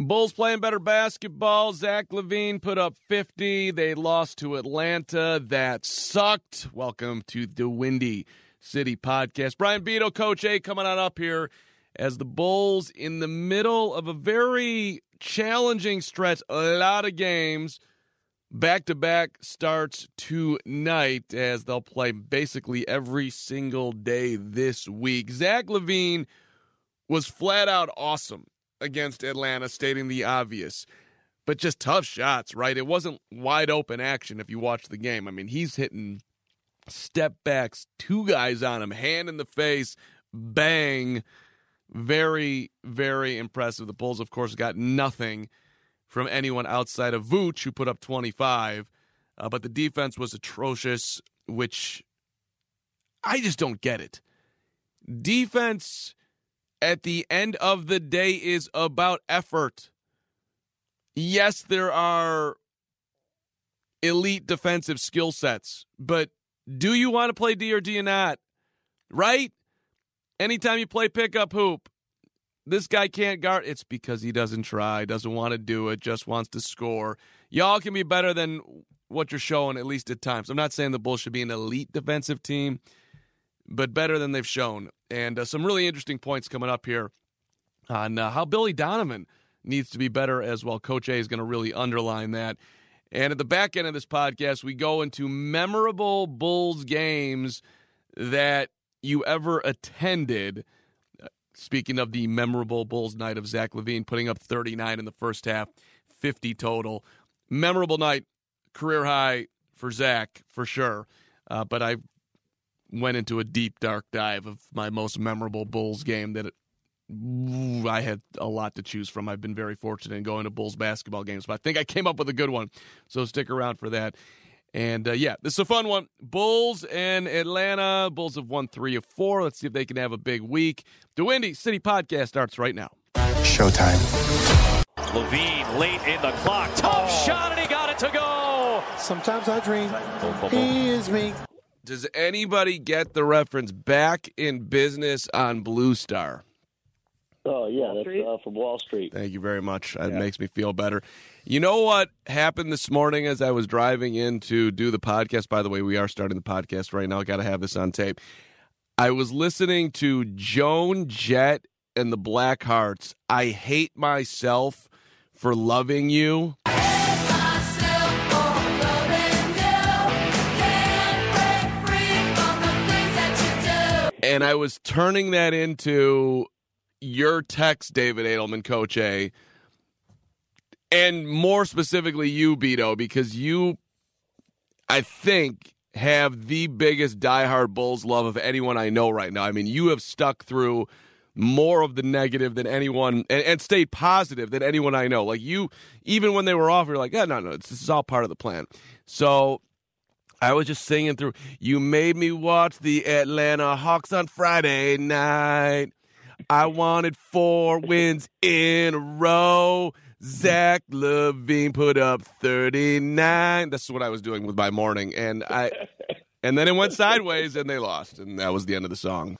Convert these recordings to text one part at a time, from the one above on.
Bulls playing better basketball. Zach LaVine put up 50. They lost to Atlanta. That sucked. Welcome to the Windy City podcast. Brian Beto, Coach A, coming on up here as the Bulls in the middle of a very challenging stretch. A lot of games. Back to back starts tonight as they'll play basically every single day this week. Zach LaVine was flat out awesome against Atlanta, stating the obvious, but just tough shots, right? It wasn't wide open action if you watch the game. I mean, he's hitting step backs, two guys on him, hand in the face, bang. Very, very impressive. The Bulls, of course, got nothing from anyone outside of Vooch, who put up 25. Uh, but the defense was atrocious, which I just don't get it. Defense at the end of the day is about effort. Yes, there are elite defensive skill sets, but do you want to play D or do you not? Right? Anytime you play pickup hoop, this guy can't guard. It's because he doesn't try, doesn't want to do it, just wants to score. Y'all can be better than what you're showing, at least at times. I'm not saying the Bulls should be an elite defensive team, but better than they've shown. And uh, some really interesting points coming up here on uh, how Billy Donovan needs to be better as well. Coach A is going to really underline that. And at the back end of this podcast, we go into memorable Bulls games that you ever attended. Speaking of the memorable Bulls night of Zach LaVine putting up 39 in the first half, 50 total. Memorable night, career high for Zach, for sure. Uh, but I went into a deep, dark dive of my most memorable Bulls game that it, ooh, I had a lot to choose from. I've been very fortunate in going to Bulls basketball games, but I think I came up with a good one. So stick around for that. And uh, yeah, this is a fun one. Bulls and Atlanta. Bulls have won three of four. Let's see if they can have a big week. The Windy City podcast starts right now. Showtime. LaVine late in the clock. Tough oh. shot, and he got it to go. Sometimes I dream. He is me. Does anybody get the reference back in business on Blue Star? Oh yeah, that's uh, from Wall Street. Thank you very much. That yeah. makes me feel better. You know what happened this morning as I was driving in to do the podcast? By the way, we are starting the podcast right now. Got to have this on tape. I was listening to Joan Jett and the Blackhearts. I hate myself for loving you. And I was turning that into your text, David Adelman, Coach A, and more specifically you, Beto, because you, I think, have the biggest diehard Bulls love of anyone I know right now. I mean, you have stuck through more of the negative than anyone and, and stayed positive than anyone I know. Like you, even when they were off, you're like, yeah, no, no, this is all part of the plan. So I was just singing through. You made me watch the Atlanta Hawks on Friday night. I wanted four wins in a row. Zach LaVine put up 39. That's what I was doing with my morning. And I and then it went sideways and they lost. And that was the end of the song.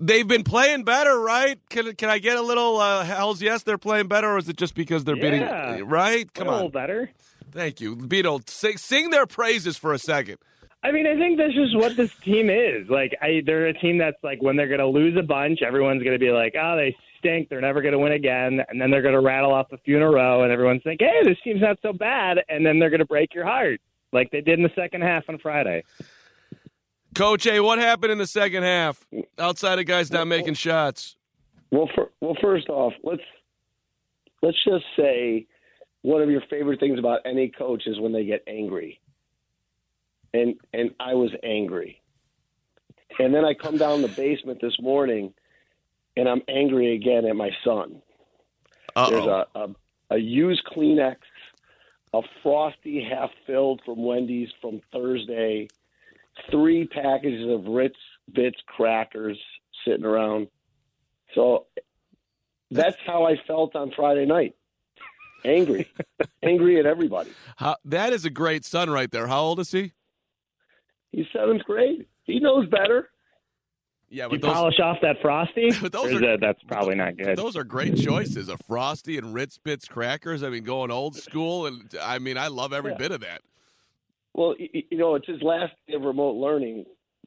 They've been playing better, right? Can can I get a little uh, hell's yes? They're playing better, or is it just because they're yeah. bidding? Right? Come on, a little better. Thank you, Beetle. Sing, sing their praises for a second. I mean, I think that's just what this team is. Like, I, they're a team that's like when they're going to lose a bunch, everyone's going to be like, "Oh, they stink. They're never going to win again." And then they're going to rattle off a few in a row, and everyone's like, "Hey, this team's not so bad." And then they're going to break your heart, like they did in the second half on Friday. Coach A, what happened in the second half outside of guys not making shots? Well, for, well, first off, let's let's just say one of your favorite things about any coach is when they get angry and and I was angry. And then I come down the basement this morning, and I'm angry again at my son. Uh-oh. There's a, a a used Kleenex, a frosty half filled from Wendy's from Thursday, three packages of Ritz Bits crackers sitting around. So that's how I felt on Friday night. Angry, angry at everybody. How, that is a great son right there. How old is he? He's seventh grade. He knows better. Yeah, You those, polish off that frosty. But those are, that, that's probably not good. those are great choices. A frosty and Ritz Bits crackers. I mean, going old school, and I mean, I love every Yeah. bit of that. Well, y- y- you know, it's his last day of remote learning,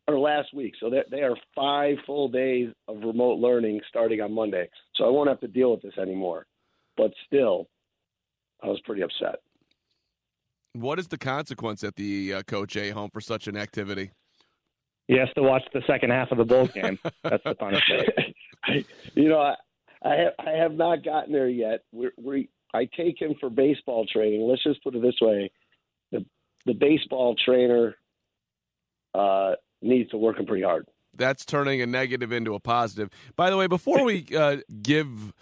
or last week. So they they are five full days of remote learning starting on Monday. So I won't have to deal with this anymore. But still, I was pretty upset. What is the consequence at the uh, Coach A home for such an activity? He has to watch the second half of the Bulls game. That's the punishment. I, you know, I, I have I have not gotten there yet. We we I take him for baseball training. Let's just put it this way: the the baseball trainer uh, needs to work him pretty hard. That's turning a negative into a positive. By the way, before we uh, give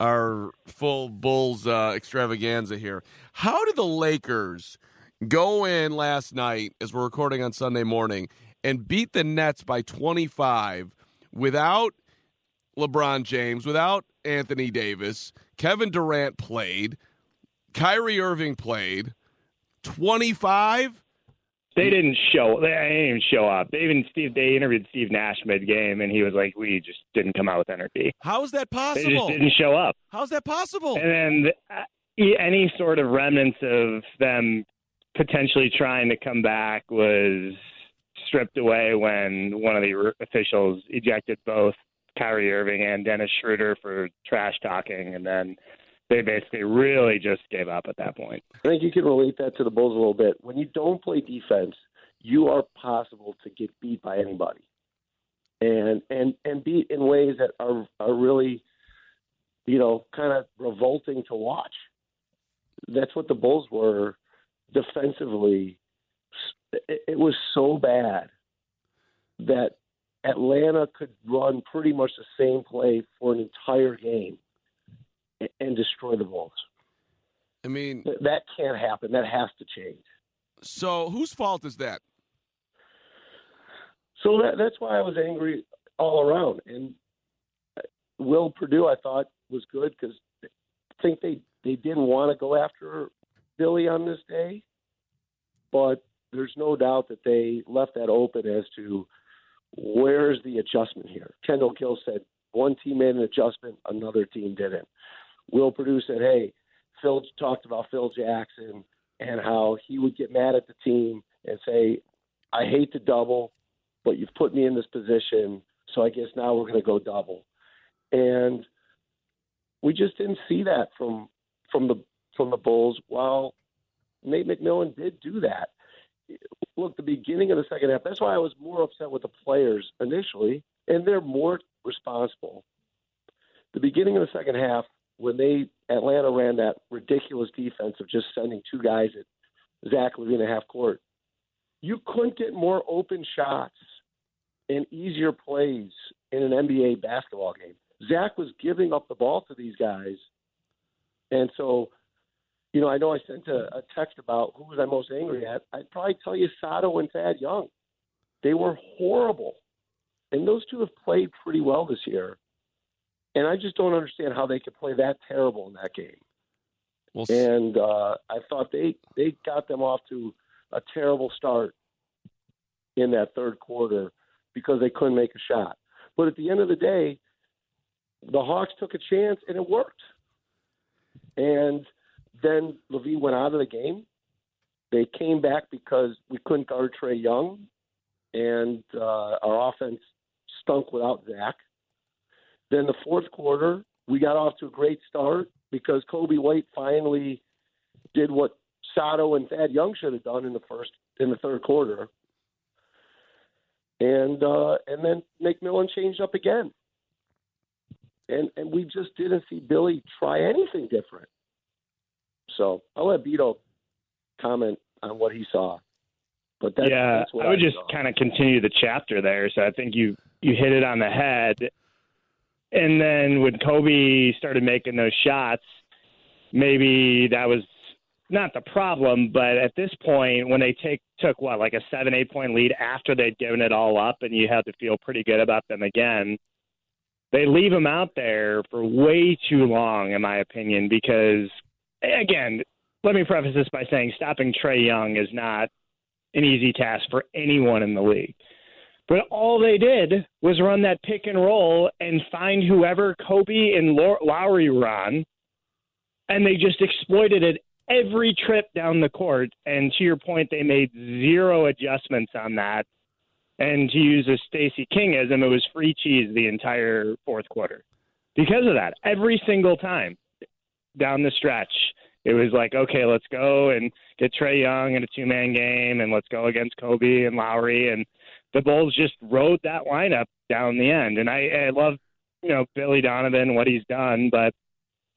our full Bulls uh, extravaganza here, how did the Lakers go in last night, as we're recording on Sunday morning, and beat the Nets by 25 without LeBron James, without Anthony Davis? Kevin Durant played, Kyrie Irving played. 25? They didn't show. They didn't even show up. They even Steve. They interviewed Steve Nash mid game, and he was like, "We just didn't come out with energy. How is that possible? They just didn't show up." How's that possible? And then uh, any sort of remnants of them potentially trying to come back was stripped away when one of the officials ejected both Kyrie Irving and Dennis Schroeder for trash talking, and then they basically really just gave up at that point. I think you can relate that to the Bulls a little bit. When you don't play defense, you are possible to get beat by anybody, and and and beat in ways that are are really, you know, kind of revolting to watch. That's what the Bulls were defensively. It, was so bad that Atlanta could run pretty much the same play for an entire game and, destroy the Bulls. I mean, That can't happen. That has to change. so whose fault is that? So that, that's why I was angry all around. And uh, Will Perdue, I thought, was good because I think they, they didn't want to go after Billy on this day. But there's no doubt that they left that open as to where's the adjustment here. Kendall Gill said one team made an adjustment, another team didn't. Will Perdue said, hey, Phil talked about Phil Jackson and how he would get mad at the team and say, I hate to double, but you've put me in this position, so I guess now we're going to go double. And we just didn't see that from from the from the Bulls. While Nate McMillan did do that. Look, the beginning of the second half. That's why I was more upset with the players initially, and they're more responsible. The beginning of the second half, when they Atlanta ran that ridiculous defense of just sending two guys at Zach LaVine at half court, you couldn't get more open shots and easier plays in an NBA basketball game. Zach was giving up the ball to these guys, and so, you know, I know I sent a, a text about who was I most angry at. I'd probably tell you Sato and Thad Young. They were horrible, and those two have played pretty well this year. And I just don't understand how they could play that terrible in that game. Well, And uh, I thought they they got them off to a terrible start in that third quarter because they couldn't make a shot. But at the end of the day, the Hawks took a chance and it worked. And then LaVine went out of the game. They came back because we couldn't guard Trae Young, and uh, our offense stunk without Zach. Then the fourth quarter, we got off to a great start because Coby White finally did what Sato and Thad Young should have done in the first in the third quarter. And uh, and then McMillan changed up again. And and we just didn't see Billy try anything different. So I'll let Beto comment on what he saw. But that's, yeah, that's what I would I just kind of continue the chapter there. So I think you you hit it on the head. And then when Coby started making those shots, maybe that was not the problem, but at this point, when they take took what like a seven eight point lead after they'd given it all up, and you had to feel pretty good about them again, they leave them out there for way too long, in my opinion. Because again, let me preface this by saying stopping Trae Young is not an easy task for anyone in the league. But all they did was run that pick and roll and find whoever Coby and Lauri were on, and they just exploited it every trip down the court. And to your point, they made zero adjustments on that. And to use a Stacey Kingism, it was free cheese the entire fourth quarter because of that. Every single time down the stretch, it was like, okay, let's go and get Trae Young in a two man game, and let's go against Coby and Lauri. And the Bulls just rode that lineup down the end. And I, I love, you know, Billy Donovan, what he's done, but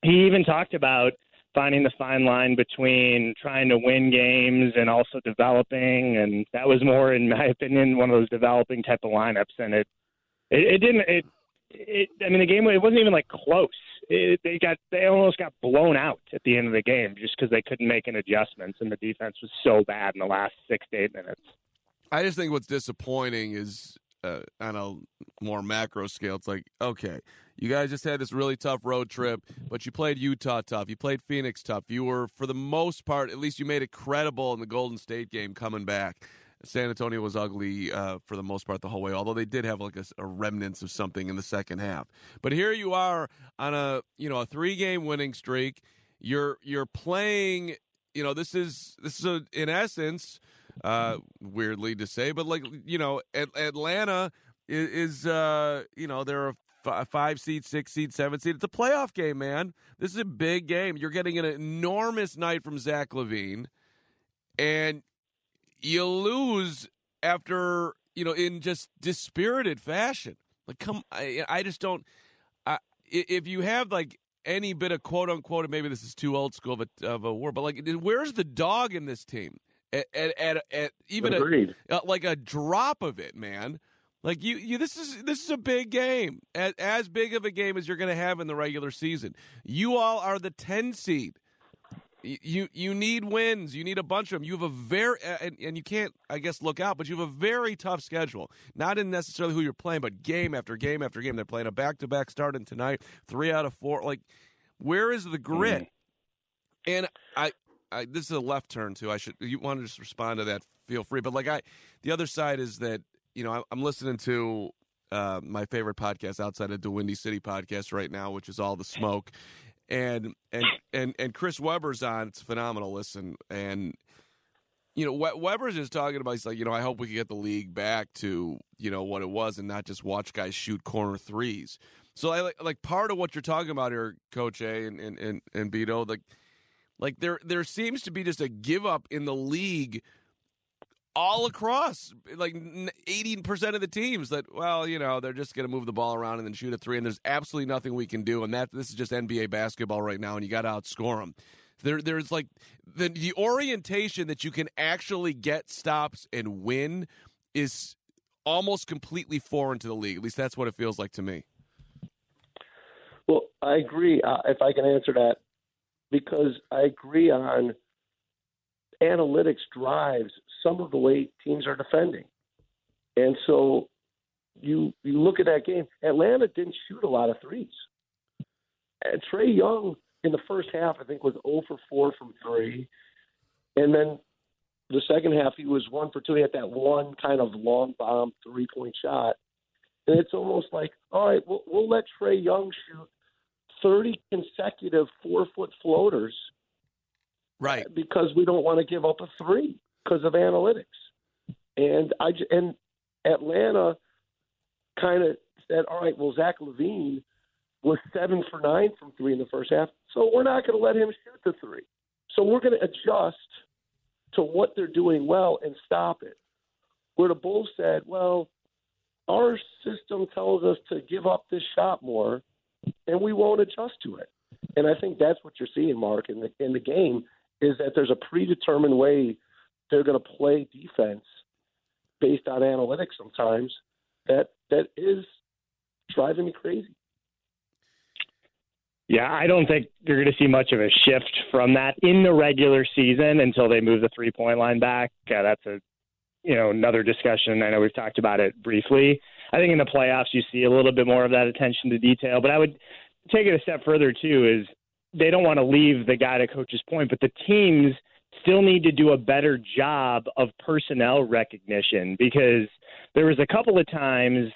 he even talked about finding the fine line between trying to win games and also developing. And that was more, in my opinion, one of those developing type of lineups. And it, it, it didn't, it, it, I mean, the game it wasn't even like close. It, they got they almost got blown out at the end of the game just because they couldn't make any adjustments and the defense was so bad in the last six to eight minutes. I just think what's disappointing is uh, on a more macro scale. It's like okay, you guys just had this really tough road trip, but you played Utah tough. You played Phoenix tough. You were, for the most part, at least you made it credible in the Golden State game coming back. San Antonio was ugly uh, for the most part the whole way, although they did have like a, a remnants of something in the second half. But here you are on a you know a three game winning streak. You're you're playing. You know this is this is a, in essence uh, weirdly to say, but like you know Atlanta is, is uh, you know they're a five seed, six seed, seven seed. It's a playoff game, man. This is a big game. You're getting an enormous night from Zach LaVine, and you lose after you know in just dispirited fashion. Like, come, I, I just don't. I, if you have like any bit of quote unquote, maybe this is too old school of a, of a word, but like, where's the dog in this team? At, at, at, at even a, uh, like a drop of it, man. Like you, you, this is this is a big game, as, as big of a game as you're going to have in the regular season. You all are the ten seed you you need wins. You need a bunch of them. You have a very and, and you can't, I guess, look out, but you have a very tough schedule. Not in necessarily who you're playing, but game after game after game. They're playing a back to back starting tonight, three out of four. Like, where is the grit? Mm. And I, I, this is a left turn too. I should you want to just respond to that? Feel free. But like I, the other side is that you know I, I'm listening to uh, my favorite podcast outside of the Windy City podcast right now, which is All the Smoke and and and and Chris Webber's on. It's phenomenal. Listen, and you know Webber's just talking about. He's like, you know, I hope we can get the league back to you know what it was, and not just watch guys shoot corner threes. So I like like part of what you're talking about here, Coach A and and and, and Beto, like like there there seems to be just a give up in the league all across like 80% of the teams that well you know they're just going to move the ball around and then shoot a three and there's absolutely nothing we can do and that this is just nba basketball right now and you got to outscore them there, there's like the, the orientation that you can actually get stops and win is almost completely foreign to the league. At least that's what it feels like to me. Well i agree. Uh, if i can answer that because i agree on analytics drives some of the way teams are defending. And so you you look at that game, Atlanta didn't shoot a lot of threes. And Trae Young in the first half, I think, was 0 for 4 from three. And then the second half, he was 1 for 2. He had that one kind of long bomb three point shot. And it's almost like, all right, we'll, we'll let Trae Young shoot 30 consecutive four foot floaters right? Uh, because we don't want to give up a three because of analytics. And I and Atlanta kind of said, all right, well Zach LaVine was seven for nine from three in the first half, so we're not going to let him shoot the three. So we're going to adjust to what they're doing well and stop it. Where the Bulls said, well, our system tells us to give up this shot more, and we won't adjust to it. And I think that's what you're seeing, Mark, in the in the game is that there's a predetermined way they're going to play defense based on analytics sometimes – that, that is driving me crazy. Yeah, I don't think you're going to see much of a shift from that in the regular season until they move the three point line back. Yeah, that's a you know another discussion. I know we've talked about it briefly. I think in the playoffs you see a little bit more of that attention to detail. But I would take it a step further too. Is they don't want to leave the guy to coach's point, but the teams still need to do a better job of personnel recognition because there was a couple of times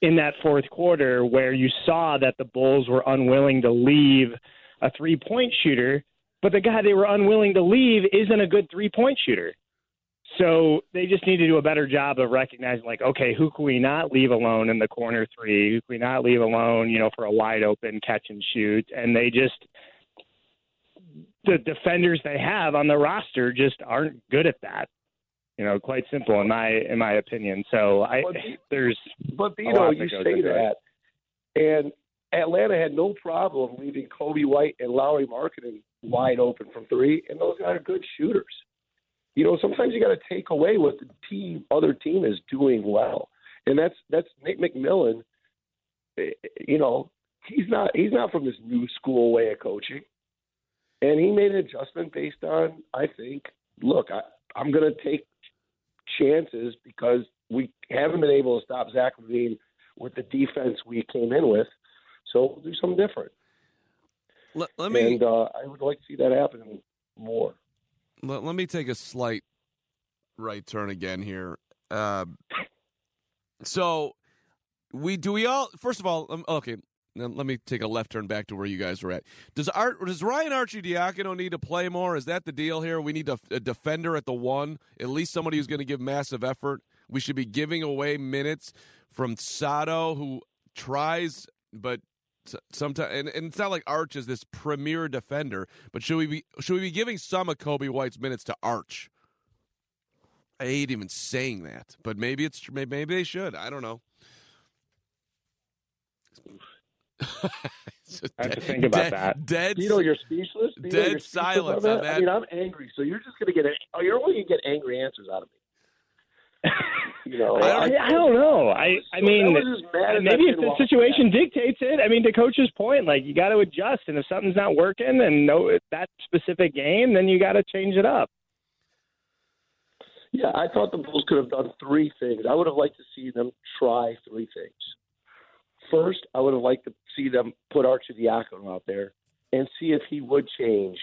in that fourth quarter where you saw that the Bulls were unwilling to leave a three point shooter, but the guy they were unwilling to leave isn't a good three point shooter. So they just need to do a better job of recognizing, like, okay, who can we not leave alone in the corner three? Who can we not leave alone, you know, for a wide open catch and shoot? And they just, the defenders they have on the roster just aren't good at that. You know, quite simple in my in my opinion. So I But- there's But you know, you say that, and Atlanta had no problem leaving Coby White and Lauri Markkanen wide open from three, and those guys are good shooters. You know, sometimes you got to take away what the team, other team is doing well, and that's that's Nate McMillan. eh, You know, he's not he's not from this new school way of coaching, and he made an adjustment based on I think, look, I, I'm going to take chances because we haven't been able to stop Zach LaVine with the defense we came in with. So we'll do something different. Let, let me and uh, I would like to see that happen more. Let, let me take a slight right turn again here. Uh, so we do we all first of all um, okay. Let me take a left turn back to where you guys were at. Does Art, does Ryan Arcidiacono need to play more? Is that the deal here? We need a, a defender at the one, at least somebody who's going to give massive effort. We should be giving away minutes from Sato, who tries, but sometimes, and, and it's not like Arch is this premier defender. But should we be should we be giving some of Coby White's minutes to Arch? I hate even saying that, but maybe it's maybe, they should. I don't know. I have to think about dead, that. Dead. You know, you're speechless. You know, Dead you're speechless silence on on that. that. I mean, I'm angry, so you're just going to get. Oh, you're only going to get angry answers out of me. You know, I, I don't know. I I mean, I was just mad as maybe if the situation dictates it. I mean, to coach's point, like you got to adjust, and if something's not working, and no that specific game, then you got to change it up. Yeah, I thought the Bulls could have done three things. I would have liked to see them try three things. First, I would have liked to see them put Arcidiacono out there and see if he would change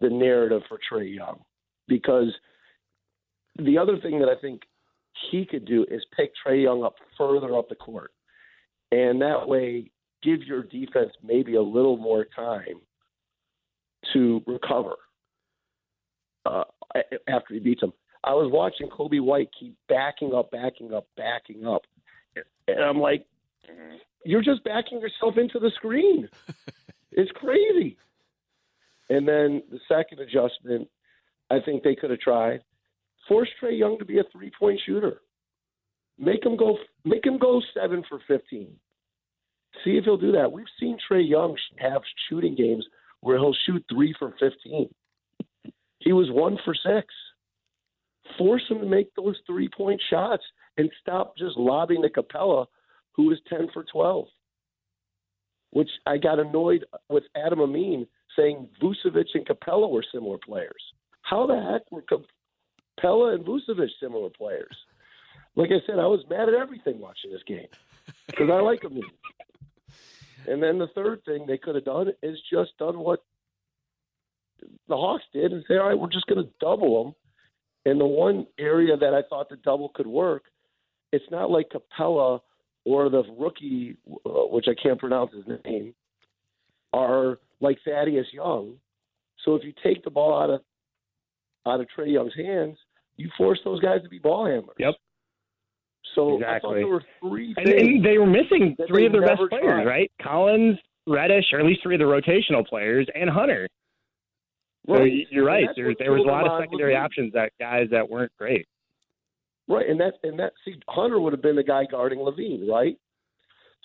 the narrative for Trae Young. Because the other thing that I think he could do is pick Trae Young up further up the court. And that way give your defense maybe a little more time to recover uh, after he beats them. I was watching Coby White keep backing up, backing up, backing up. And I'm like, you're just backing yourself into the screen. it's crazy. And then the second adjustment, I think they could have tried. Force Trae Young to be a three point shooter. Make him go make him go seven for fifteen. See if he'll do that. We've seen Trae Young have shooting games where he'll shoot three for fifteen. He was one for six. Force him to make those three point shots and stop just lobbing to Capela, who was ten for twelve. Which I got annoyed with Adam Amin saying Vucevic and Capela were similar players. How the heck were Capela and Vucevic similar players? Like I said, I was mad at everything watching this game because I like them. And then the third thing they could have done is just done what the Hawks did and say, all right, we're just going to double them. And the one area that I thought the double could work, it's not like Capela or the rookie, uh, which I can't pronounce his name, are like Thaddeus Young. So if you take the ball out of out of Trae Young's hands, you force those guys to be ball handlers. Yep. So I thought Exactly. there were three And, and they were missing three of their best players, tried. right? Collins, Reddish, or at least three of the rotational players, and Hunter. So Right. y- you're And right. There, there was a lot of secondary options that guys that weren't great. Right, and that and that see Hunter would have been the guy guarding LaVine, right?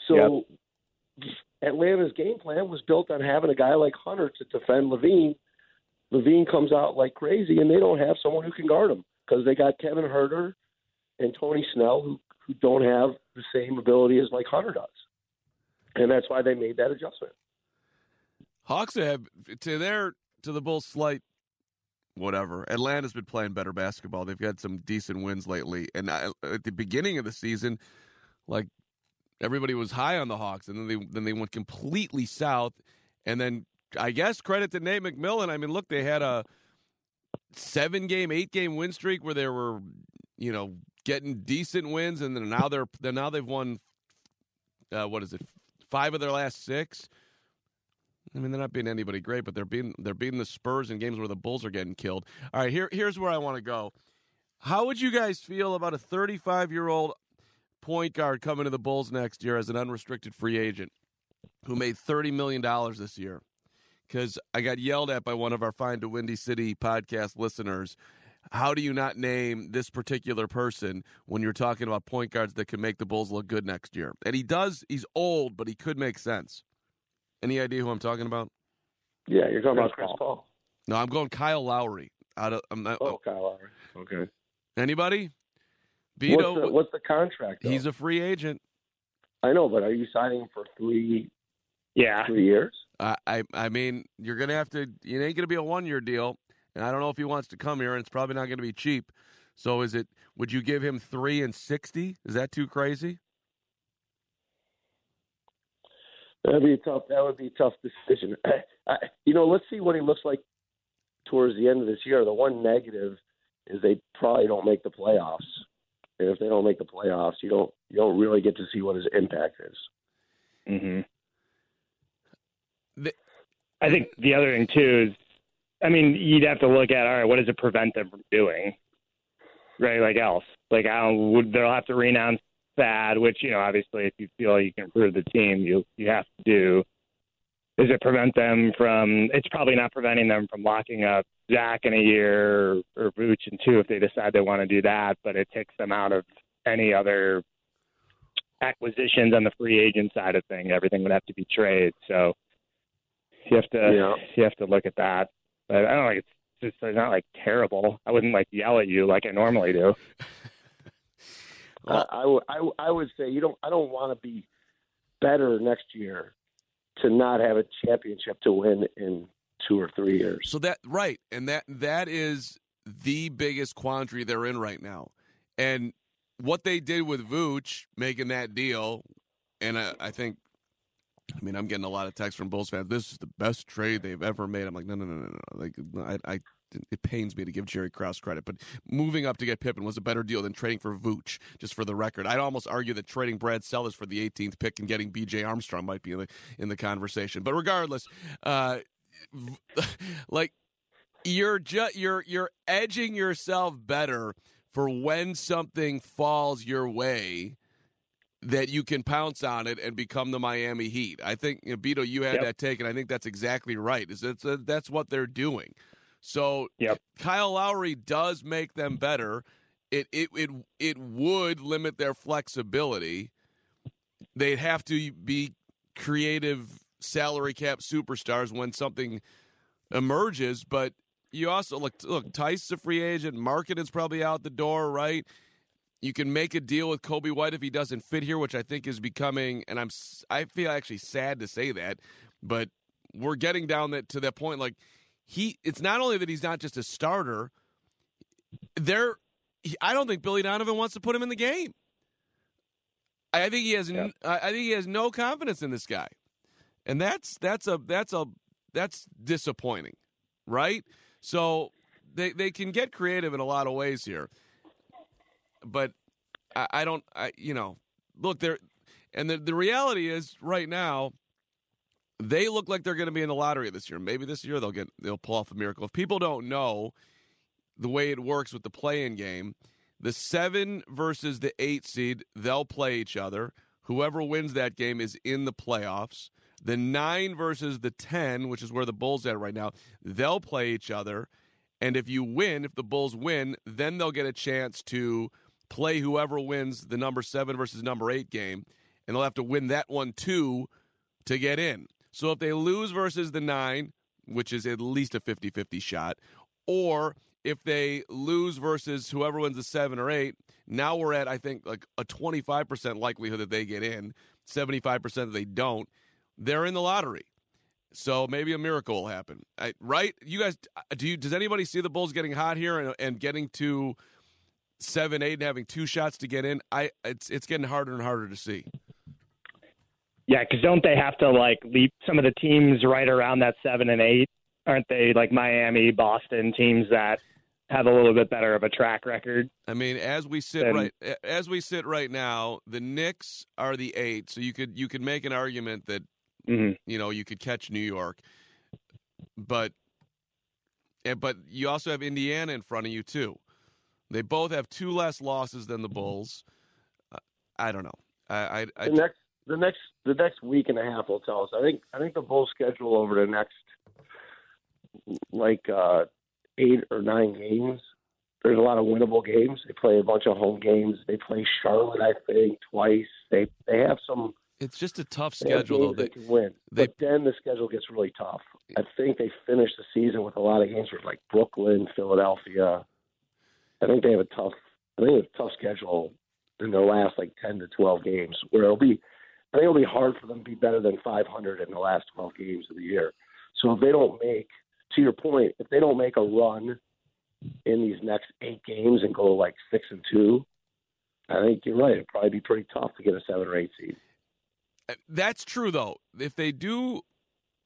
So Atlanta's game plan was built on having a guy like Hunter to defend LaVine. LaVine comes out like crazy, and they don't have someone who can guard him because they got Kevin Huerter and Tony Snell who who don't have the same ability as like Hunter does, and that's why they made that adjustment. Hawks have to their to the Bulls' slight whatever. Atlanta's been playing better basketball. They've had some decent wins lately, and I, at the beginning of the season, like everybody was high on the Hawks, and then they then they went completely south, and then I guess credit to Nate McMillan. I mean, look, they had a seven game, eight game win streak where they were, you know, getting decent wins, and then now they're now they've won. Uh, what is it? Five of their last six. I mean, they're not beating anybody great, but they're beating they're beating the Spurs in games where the Bulls are getting killed. All right, here here's where I want to go. How would you guys feel about a 35 year old point guard coming to the Bulls next year as an unrestricted free agent who made 30 million dollars this year? Because I got yelled at by one of our Find a Windy City podcast listeners. How do you not name this particular person when you're talking about point guards that can make the Bulls look good next year? And he does. He's old, but he could make sense. Any idea who I'm talking about? Yeah, you're talking about Chris Chris Paul. Paul. No, I'm going Kyle Lowry. Out of I'm not, Oh, oh. Kyle Lowry. Okay. anybody? What's the, what's the contract? Though? he's a free agent. I know, but are you signing for three Yeah. three years? I, I I mean, you're gonna have to. It ain't gonna be a one year deal, and I don't know if he wants to come here, and it's probably not gonna be cheap. So, is it? Would you give him three and sixty? Is that too crazy? That'd be a tough. That would be a tough decision. I, you know, let's see what he looks like towards the end of this year. The one negative is they probably don't make the playoffs, and if they don't make the playoffs, you don't you don't really get to see what his impact is. hmm The- I think the other thing too is, I mean, you'd have to look at all right, what does it prevent them from doing, right? Like else, like I don't, would they'll have to renounce Thad, which you know, obviously, if you feel you can improve the team, you you have to do. Does it prevent them from? It's probably not preventing them from locking up Zach in a year or, or in two if they decide they want to do that. But it takes them out of any other acquisitions on the free agent side of thing. Everything would have to be trade. So you have to Yeah. you have to look at that. But I don't think it's just it's not like terrible. I wouldn't like yell at you like I normally do. Well- I, I would I, would- I would say you don't I don't want to be better next year to not have a championship to win in two or three years. So that right, and that that is the biggest quandary they're in right now, and what they did with Vooch making that deal, and I, I think, I mean, I'm getting a lot of texts from Bulls fans. This is the best trade they've ever made. I'm like, no, no, no, no, no. Like, I, I it pains me to give Jerry Krause credit, but moving up to get Pippen was a better deal than trading for Vooch. Just for the record, I'd almost argue that trading Brad Sellers for the 18th pick and getting B.J. Armstrong might be in the in the conversation. But regardless, uh, like you're just you're you're edging yourself better for when something falls your way that you can pounce on it and become the Miami Heat. I think you know, Beto, you had Yep. that take, and I think that's exactly right. Is that's uh, that's what they're doing. So Yep. Kyle Lowry does make them better. It it it it would limit their flexibility. They'd have to be creative salary cap superstars when something emerges, but you also look look Tice's a free agent, Market is probably out the door, right? You can make a deal with Coby White if he doesn't fit here, which I think is becoming, and I'm I feel actually sad to say that, but we're getting down that to that point. Like he, it's not only that he's not just a starter. There, I don't think Billy Donovan wants to put him in the game. I think he has, I think he has no confidence in this guy, and that's that's a that's a that's disappointing, right? So they they can get creative in a lot of ways here, but I, I don't. I you know look there, and the the reality is right now they look like they're going to be in the lottery this year. Maybe this year they'll get they'll pull off a miracle. If people don't know the way it works with the play-in game, the seven versus the eight seed they'll play each other. Whoever wins that game is in the playoffs. The nine versus the ten, which is where the Bulls at right now, they'll play each other. And if you win, if the Bulls win, then they'll get a chance to play whoever wins the number seven versus number eight game, and they'll have to win that one too to get in. So if they lose versus the nine, which is at least a 50 50 shot, or if they lose versus whoever wins the seven or eight, now we're at, I think, like a 25% likelihood that they get in, 75% that they don't. They're in the lottery. So maybe a miracle will happen. I, right? You guys, do you? Does anybody see the Bulls getting hot here and, and getting to seven, eight, and having two shots to get in? I it's it's getting harder and harder to see. Yeah, because don't they have to like leap some of the teams right around that seven and eight? Aren't they like Miami, Boston teams that have a little bit better of a track record? I mean, as we sit Then- right as we sit right now, the Knicks are the eight. So you could you could make an argument that hmm you know you could catch New York, but but you also have Indiana in front of you too. They both have two less losses than the Bulls. Uh, I don't know. I I, I the next the next the next week and a half will tell us. I think I think the Bulls schedule over the next like uh eight or nine games. There's a lot of winnable games. They play a bunch of home games. They play Charlotte, I think, twice. They they have some it's just a tough schedule though. they They, can win. they- but then the schedule gets really tough. I think they finish the season with a lot of games with like Brooklyn, Philadelphia. I think they have a tough. I think it's a tough schedule in their last like ten to twelve games, where it'll be. I think it'll be hard for them to be better than 500 in the last 12 games of the year. So if they don't make, to your point, if they don't make a run in these next eight games and go like six and two, I think you're right. It'd probably be pretty tough to get a seven or eight seed. Uh, that's true though. If they do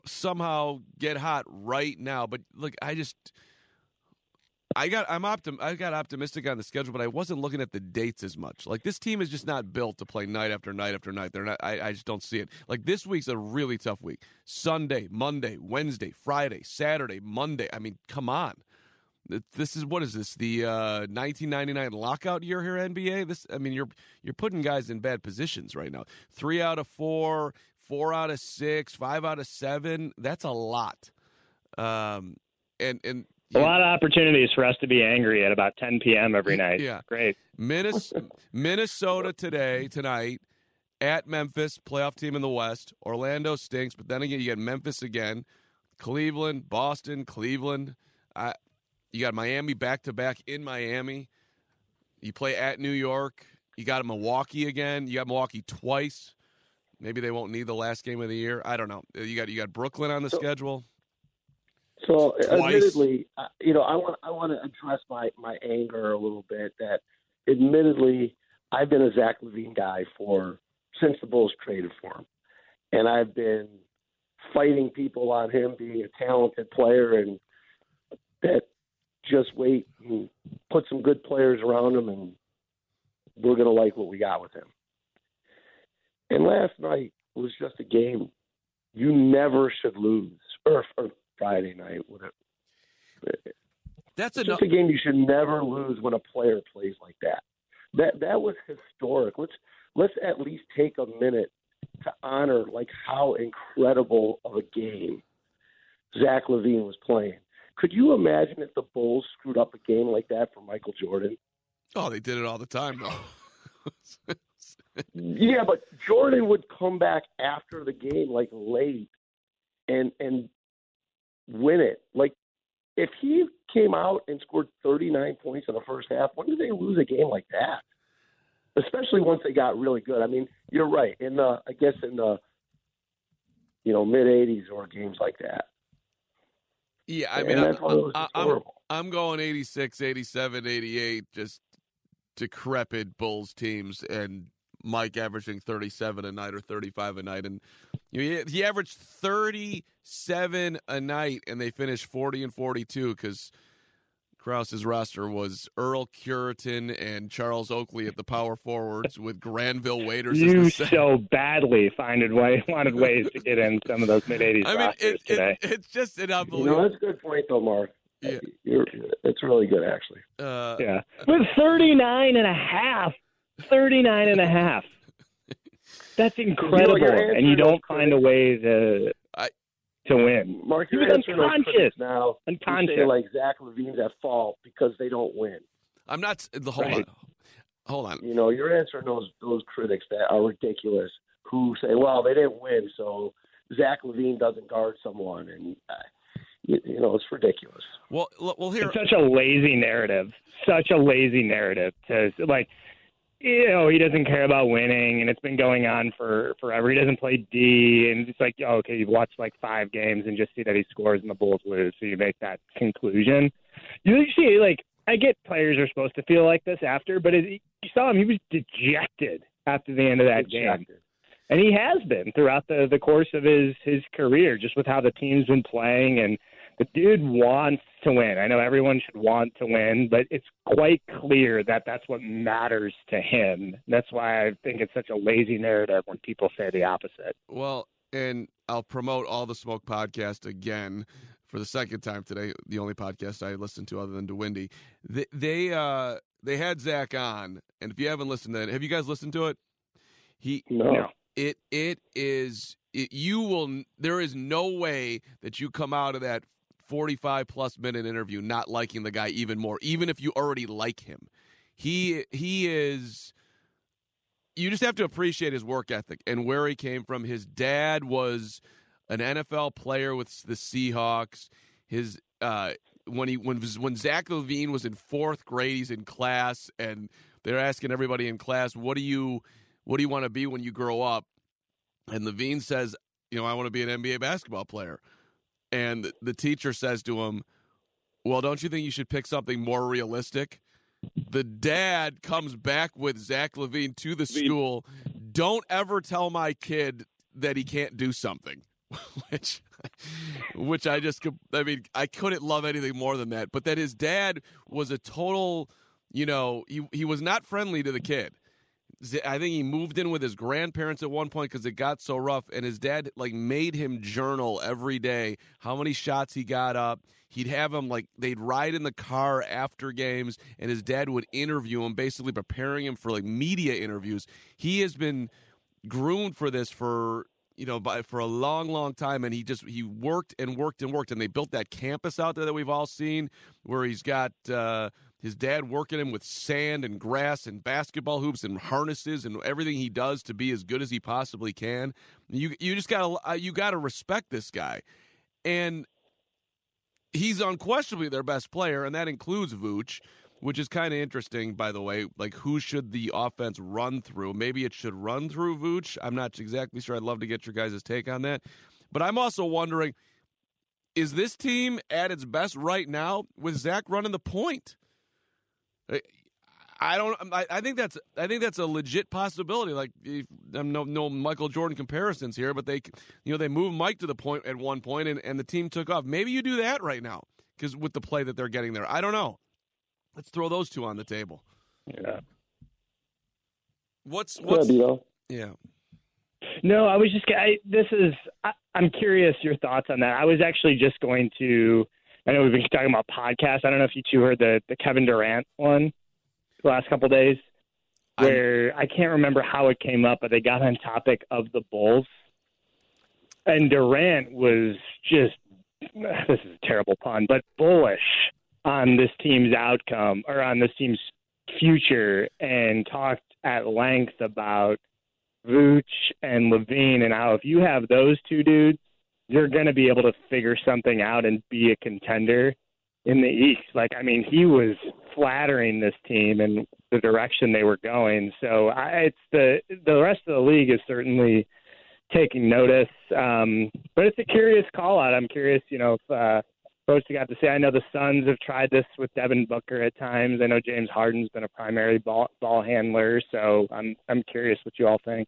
somehow get hot right now, but look, I just I got I'm optim I got optimistic on the schedule, but I wasn't looking at the dates as much. Like this team is just not built to play night after night after night. They're not I, I just don't see it. Like this week's a really tough week. Sunday, Monday, Wednesday, Friday, Saturday, Monday. I mean, come on. This is what is this? The uh, 1999 lockout year here NBA. This I mean, you're you're putting guys in bad positions right now. 3 out of 4, 4 out of 6, 5 out of 7. That's a lot. Um and and A lot of opportunities for us to be angry at about 10 p.m. every night. Yeah. Great. Minnes- Minnesota today, tonight, at Memphis, playoff team in the West. Orlando stinks, but then again, you get Memphis again, Cleveland, Boston, Cleveland. I, you got Miami back to back in Miami. You play at New York. You got Milwaukee again. You got Milwaukee twice. Maybe they won't need the last game of the year. I don't know. You got you got Brooklyn on the So- schedule. So, Twice. admittedly, uh, you know, I want I want to address my my anger a little bit. That, admittedly, I've been a Zach LaVine guy for since the Bulls traded for him, and I've been fighting people on him being a talented player and that just wait and put some good players around him and we're going to like what we got with him. And last night was just a game you never should lose, or, or Friday night, whatever. That's It's enough. just a game you should never lose when a player plays like that. That that was historic. Let's let's at least take a minute to honor like how incredible of a game Zach LaVine was playing. Could you imagine if the Bulls screwed up a game like that for Michael Jordan? Oh, they did it all the time, though. Yeah, but Jordan would come back after the game like late and and win it. Like if he came out and scored 39 points in the first half, when did they lose a game like that? Especially once they got really good. I mean, you're right. In the I guess in the you know mid 80s or games like that. yeah, I mean, I, that's why it was I, just I'm. I'm going 86, 87, 88, just decrepit Bulls teams, and Mike averaging 37 a night or 35 a night. And you know, he, he averaged 37 a night, and they finished 40 and 42 because Krause's roster was Earl Cureton and Charles Oakley at the power forwards with Granville Waiters as You the so badly finded way, wanted ways to get in some of those mid 80s I mean, it, today. it, it's just an You know, unbelievable. that's a good point though, Mark. Yeah. You're, it's really good actually. Uh, yeah. With 39 and a half. 39 and a half. That's incredible. you're and you don't those find a way to I- to win. Mark, He you're was answering unconscious. now. You Unconscious. say like Zach LaVine's at fault because they don't win. I'm not. Hold Right. on. Hold on. You know, you're answering those those critics that are ridiculous who say, "Well, they didn't win, so Zach LaVine doesn't guard someone," and uh, you, you know it's ridiculous. Well, l- well, here. It's such a lazy narrative. Such a lazy narrative to like you oh, know he doesn't care about winning, and it's been going on for forever. He doesn't play D, and it's like, oh, okay, you've watched like five games and just see that he scores and the Bulls lose, so you make that conclusion. You see, like I get players are supposed to feel like this after, but it, you saw him; he was dejected after the end of that dejected. game and he has been throughout the the course of his his career, just with how the team's been playing. And the dude wants to win. I know everyone should want to win, but it's quite clear that that's what matters to him. That's why I think it's such a lazy narrative when people say the opposite. Well, and I'll promote all the Smoke podcast again for the second time today. The only podcast I listen to other than DeWindy. They they uh they had Zach on, and if you haven't listened to it, have you guys listened to it? He no. It it is it, you will there is no way that you come out of that 45 plus minute interview not liking the guy even more even if you already like him. He he is you just have to appreciate his work ethic and where he came from. His dad was an NFL player with the Seahawks. His uh, when he when when Zach LaVine was in fourth grade, he's in class, and they're asking everybody in class, "What do you what do you want to be when you grow up? And LaVine says, you know, I want to be an NBA basketball player. And the teacher says to him, well, don't you think you should pick something more realistic? The dad comes back with Zach LaVine to the school. Don't ever tell my kid that he can't do something. which which I just I mean I couldn't love anything more than that but that his dad was a total you know he he was not friendly to the kid I think he moved in with his grandparents at one point because it got so rough, and his dad like made him journal every day how many shots he got up. He'd have him like they'd ride in the car after games, and his dad would interview him, basically preparing him for like media interviews. He has been groomed for this for you know by for a long long time and he just he worked and worked and worked and they built that campus out there that we've all seen where he's got uh his dad working him with sand and grass and basketball hoops and harnesses and everything he does to be as good as he possibly can. You you just gotta uh, you gotta respect this guy, and he's unquestionably their best player, and that includes Vooch, which is kind of interesting, by the way. Like, who should the offense run through? Maybe it should run through Vooch. I'm not exactly sure. I'd love to get your guys' take on that. But I'm also wondering is this team at its best right now with Zach running the point? I don't. I, think that's. I think that's a legit possibility. Like, I'm um, no no Michael Jordan comparisons here, but they, you know, they moved Mike to the point at one point, and, and the team took off. Maybe you do that right now because with the play that they're getting there, I don't know. Let's throw those two on the table. Yeah. What's what's yeah, yeah. No, I was just. I, this is. I, I'm curious your thoughts on that. I was actually just going to I know we've been talking about podcasts. I don't know if you two heard the the Kevin Durant one the last couple days, where I, I can't remember how it came up, but they got on topic of the Bulls, and Durant was just this is a terrible pun, but bullish on this team's outcome or on this team's future, and talked at length about Vooch and LaVine and how if you have those two dudes you're going to be able to figure something out and be a contender in the East. Like, I mean, he was flattering this team and the direction they were going. So I, it's the the rest of the league is certainly taking notice. Um, but it's a curious call out. I'm curious, you know, if uh, folks got to say. I know the Suns have tried this with Devin Booker at times. I know James Harden's been a primary ball ball handler. So I'm I'm curious what you all think.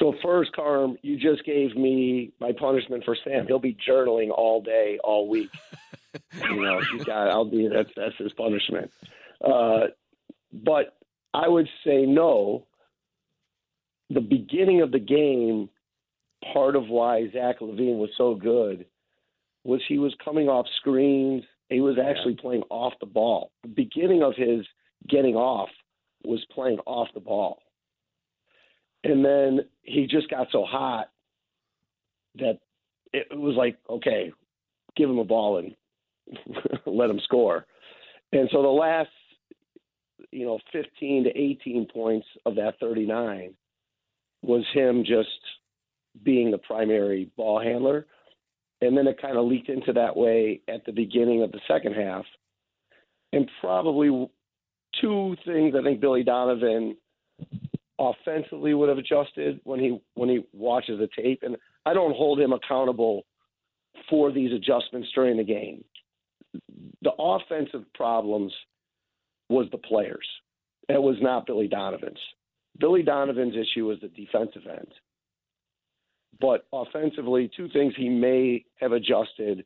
So first, Carm, you just gave me my punishment for Sam. He'll be journaling all day, all week. you know, you got. I'll be that's that's his punishment. Uh, but I would say no. The beginning of the game, part of why Zach LaVine was so good was he was coming off screens. He was actually playing off the ball. The beginning of his getting off was playing off the ball. And then he just got so hot that it was like, okay, give him a ball and let him score. And so the last, you know, 15 to 18 points of that 39 was him just being the primary ball handler. And then it kind of leaked into that way at the beginning of the second half. And probably two things I think Billy Donovan offensively would have adjusted when he when he watches the tape, and I don't hold him accountable for these adjustments during the game. The offensive problems was the players. It was not Billy Donovan's. Billy Donovan's issue was the defensive end. But offensively, two things he may have adjusted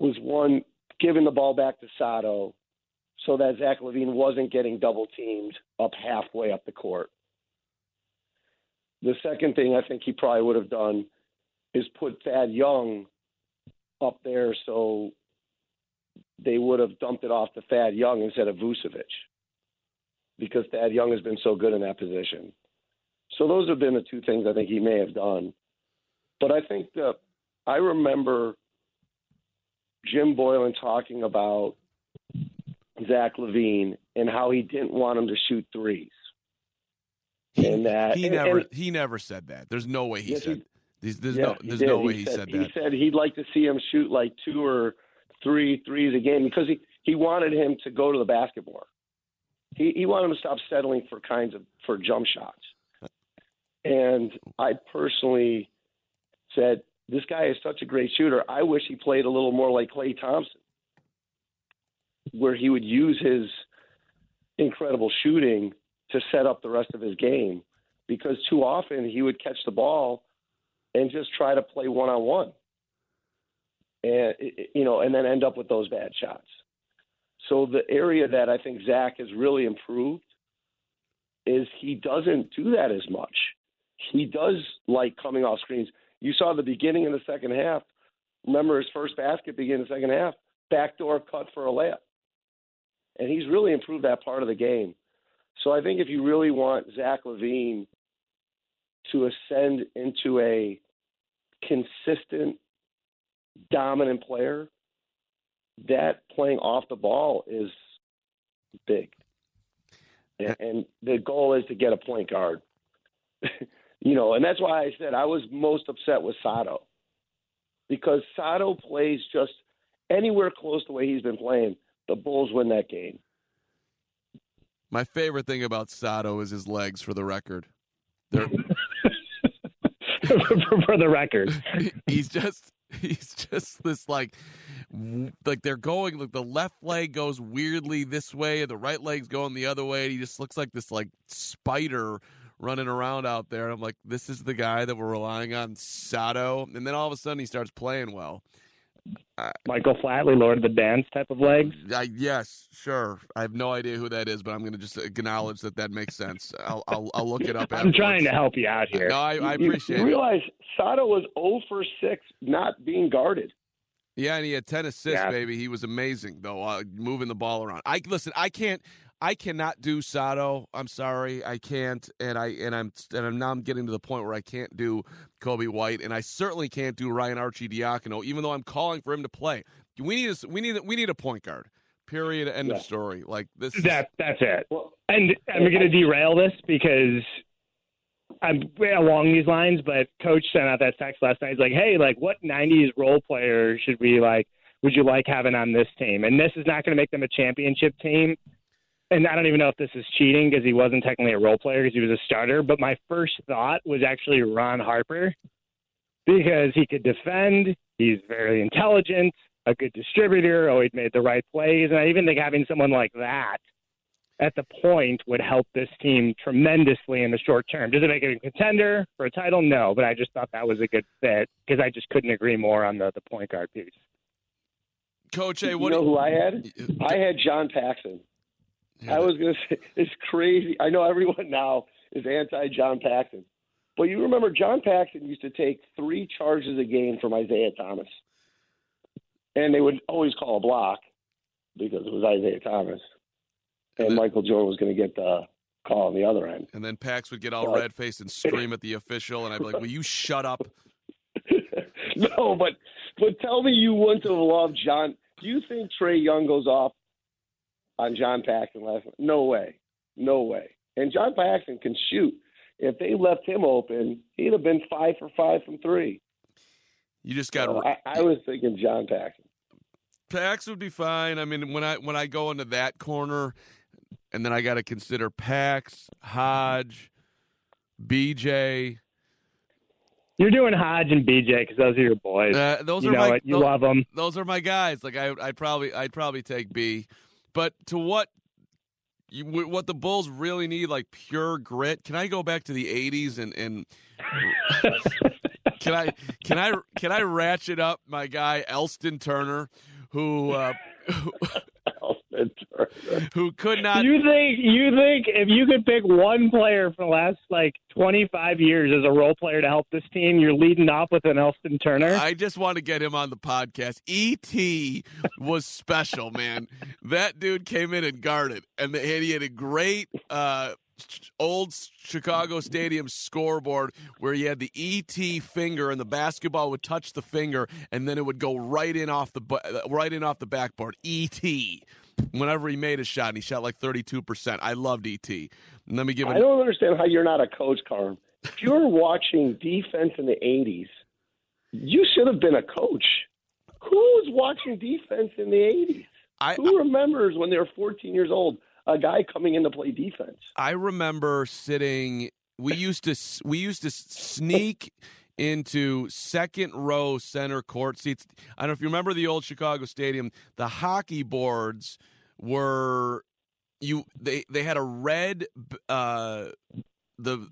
was one, giving the ball back to Sato so that Zach LaVine wasn't getting double teamed up halfway up the court. The second thing I think he probably would have done is put Thad Young up there so they would have dumped it off to Thad Young instead of Vucevic because Thad Young has been so good in that position. So those have been the two things I think he may have done. But I think that I remember Jim Boylan talking about Zach LaVine and how he didn't want him to shoot threes. And he and- never and- he never said that. There's no way he Yes, said. There's, there's Yeah, no there's no way he said, He that. He said he'd like to see him shoot like two or three threes a game because he, he wanted him to go to the basket more. He he wanted him to stop settling for kinds of for jump shots. And I personally said, This guy is such a great shooter. I wish he played a little more like Klay Thompson, where he would use his incredible shooting to set up the rest of his game. Because too often he would catch the ball and just try to play one on one, and you know, and then end up with those bad shots. So the area that I think Zach has really improved is he doesn't do that as much. He does like coming off screens. You saw the beginning of the second half. Remember his first basket beginning the second half, backdoor cut for a layup, and he's really improved that part of the game. So I think if you really want Zach LaVine to ascend into a consistent, dominant player, that playing off the ball is big. And, and the goal is to get a point guard. you know, and that's why I said I was most upset with Sato. Because Sato plays just anywhere close to the way he's been playing, the Bulls win that game. My favorite thing about Sato is his legs. For the record, they're for, for the record. he's just he's just this like like they're going like the left leg goes weirdly this way and the right leg's going the other way and he just looks like this like spider running around out there and i'm like this is the guy that we're relying on sato and then all of a sudden he starts playing well Michael Flatley, Lord of the Dance type of legs. I, yes sure i have no idea who that is but i'm gonna just acknowledge that that makes sense i'll i'll, I'll look it up I'm trying to help you out here. no i, I You- appreciate you it realize Sato was 0 for 6 not being guarded. Yeah, and he had ten assists, Yeah. baby. He was amazing though, uh, moving the ball around. I listen. I can't. I cannot do Sato. I'm sorry, I can't. And I and I'm and I'm now I'm getting to the point where I can't do Coby White, and I certainly can't do Ryan Arcidiacono, even though I'm calling for him to play. We need a we need a, we need a point guard. Period. End Yeah. of story. Like this. is- That that's it. Well, And I'm going to derail this because I'm along these lines. But Coach sent out that text last night. He's like, "Hey, like, what '90s role player should we like? Would you like having on this team?" And this is not going to make them a championship team. And I don't even know if this is cheating because he wasn't technically a role player because he was a starter. But my first thought was actually Ron Harper because he could defend. He's very intelligent, a good distributor, always made the right plays. And I even think having someone like that at the point would help this team tremendously in the short term. Does it make it a contender for a title? No, but I just thought that was a good fit because I just couldn't agree more on the, the point guard piece. Coach, hey, you know do who I had? I had John Paxson. I was going to say it's crazy. I know everyone now is anti John Paxson, but you remember John Paxson used to take three charges a game from Isiah Thomas, and they would always call a block because it was Isiah Thomas, and Michael Jordan was going to get the call on the other end. And then Pax would get all red faced and scream at the official, and I'd be like, "Will you shut up?" no, but but tell me you wouldn't have loved John. Do you think Trae Young goes off on John Paxson last night? No way, no way. And John Paxson can shoot. If they left him open, he'd have been five for five from three. You just got. So I, I was thinking John Paxson. Pax would be fine. I mean, when I when I go into that corner, and then I got to consider Pax, Hodge, BJ. You're doing Hodge and BJ because those are your boys. Uh, those you are know my it. You those, love them. those are my guys. Like I, I'd probably, I'd probably take B. But to what, you, what the Bulls really need, like pure grit. Can I go back to the '80s and and can I, can I, can I ratchet up my guy Elston Turner, who, uh, who could not. You think you think if you could pick one player for the last like 25 years as a role player to help this team, you're leading off with an Elston Turner? I just want to get him on the podcast. ET was special, man. That dude came in and guarded, and he had a great uh, old Chicago Stadium scoreboard where you had the ET finger, and the basketball would touch the finger, and then it would go right in off the right in off the backboard. ET. Whenever he made a shot, and he shot like thirty-two percent. I loved ET. And let me give I don't understand how you're not a coach, Carm. If you're watching defense in the '80s, you should have been a coach. Who was watching defense in the '80s? I, Who remembers when they were 14 years old, a guy coming in to play defense? I remember sitting. We used to we used to sneak into second row center court seats. I don't know if you remember the old Chicago Stadium. The hockey boards were you they they had a red uh the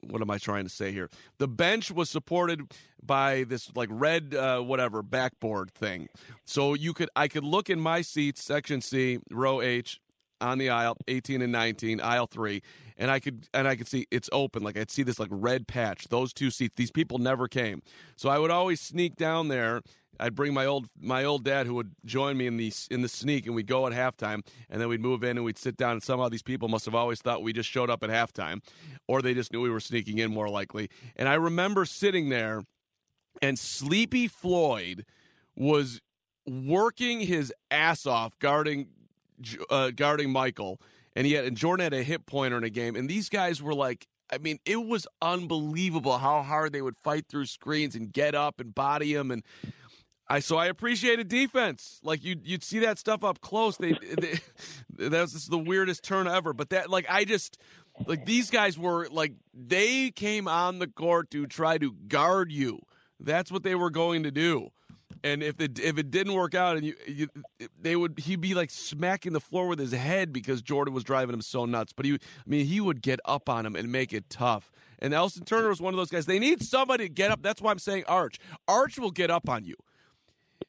what am I trying to say here? The bench was supported by this like red uh, whatever backboard thing. So you could I could look in my seats, section C, row H, on the aisle 18 and 19 aisle 3 and i could and i could see it's open like i'd see this like red patch those two seats these people never came. So i would always sneak down there i'd bring my old my old dad who would join me in the in the sneak and we'd go at halftime and then we'd move in and we'd sit down and somehow these people must have always thought we just showed up at halftime or they just knew we were sneaking in more likely. And i remember sitting there and sleepy floyd was working his ass off guarding uh, guarding Michael, and had and Jordan had a hit pointer in a game, and these guys were like. I mean, it was unbelievable how hard they would fight through screens and get up and body him, and I so I appreciated defense. Like you, you'd see that stuff up close. They, they that was the weirdest turn ever. But that, like, I just like these guys were like they came on the court to try to guard you. That's what they were going to do. And if it if it didn't work out, and you, you, they would he'd be like smacking the floor with his head because Jordan was driving him so nuts. But he, I mean, he would get up on him and make it tough. And Elston Turner was one of those guys. They need somebody to get up. That's why I'm saying Arch. Arch will get up on you.